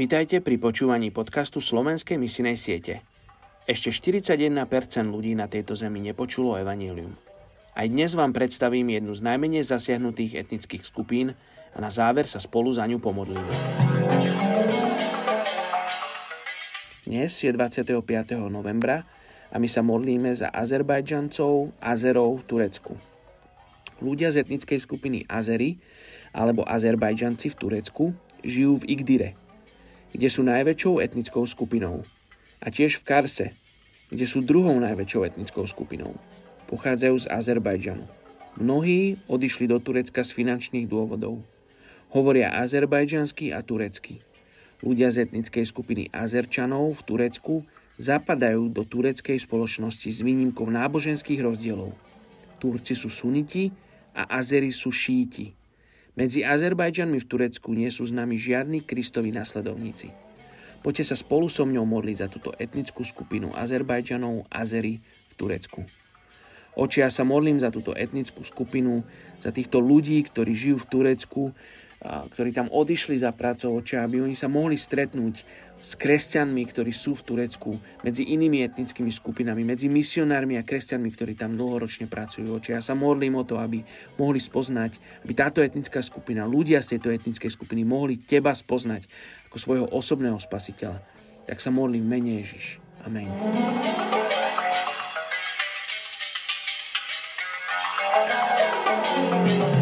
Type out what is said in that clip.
Vítajte pri počúvaní podcastu Slovenskej misinej siete. Ešte 41% ľudí na tejto zemi nepočulo evanílium. Aj dnes vám predstavím jednu z najmenej zasiahnutých etnických skupín a na záver sa spolu za ňu pomodlíme. Dnes je 25. novembra a my sa modlíme za Azerbajdžancov, Azerov v Turecku. Ľudia z etnickej skupiny Azery alebo Azerbajdžanci v Turecku žijú v Igdire, kde sú najväčšou etnickou skupinou. A tiež v Karse, kde sú druhou najväčšou etnickou skupinou. Pochádzajú z Azerbajdžanu. Mnohí odišli do Turecka z finančných dôvodov. Hovoria azerbajdžansky a turecky. Ľudia z etnickej skupiny Azerčanov v Turecku zapadajú do tureckej spoločnosti s výnimkou náboženských rozdielov. Turci sú suniti a Azery sú šíti. Medzi Azerbajdžanmi v Turecku nie sú nami žiadni kristovi nasledovníci. Poďte sa spolu so mňou modliť za túto etnickú skupinu Azerbajdžanov Azery v Turecku. Oči, ja sa modlím za túto etnickú skupinu, za týchto ľudí, ktorí žijú v Turecku, ktorí tam odišli za prácou očia, aby oni sa mohli stretnúť s kresťanmi, ktorí sú v Turecku, medzi inými etnickými skupinami, medzi misionármi a kresťanmi, ktorí tam dlhoročne pracujú. Oče, ja sa modlím o to, aby mohli spoznať, aby táto etnická skupina, ľudia z tejto etnickej skupiny mohli teba spoznať ako svojho osobného spasiteľa. Tak sa modlím, menej Ježiš. Amen. Amen.